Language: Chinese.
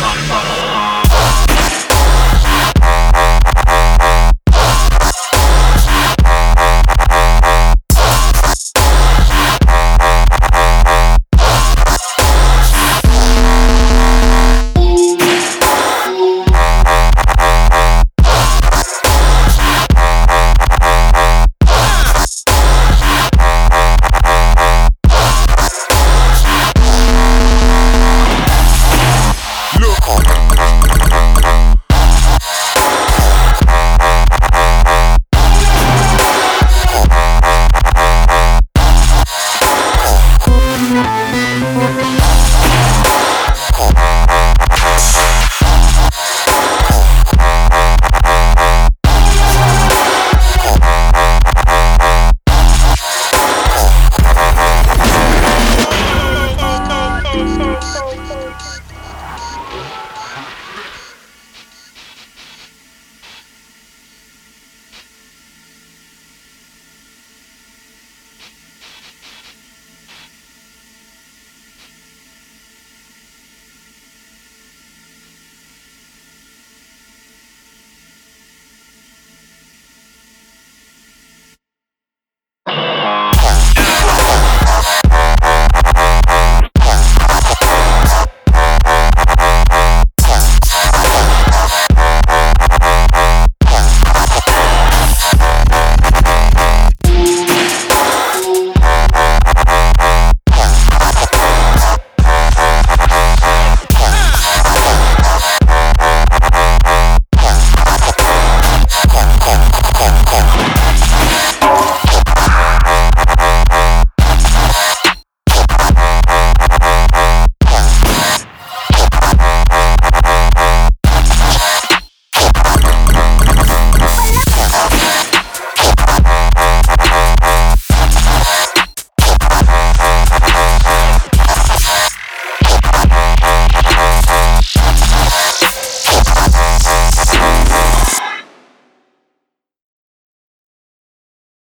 Fuck.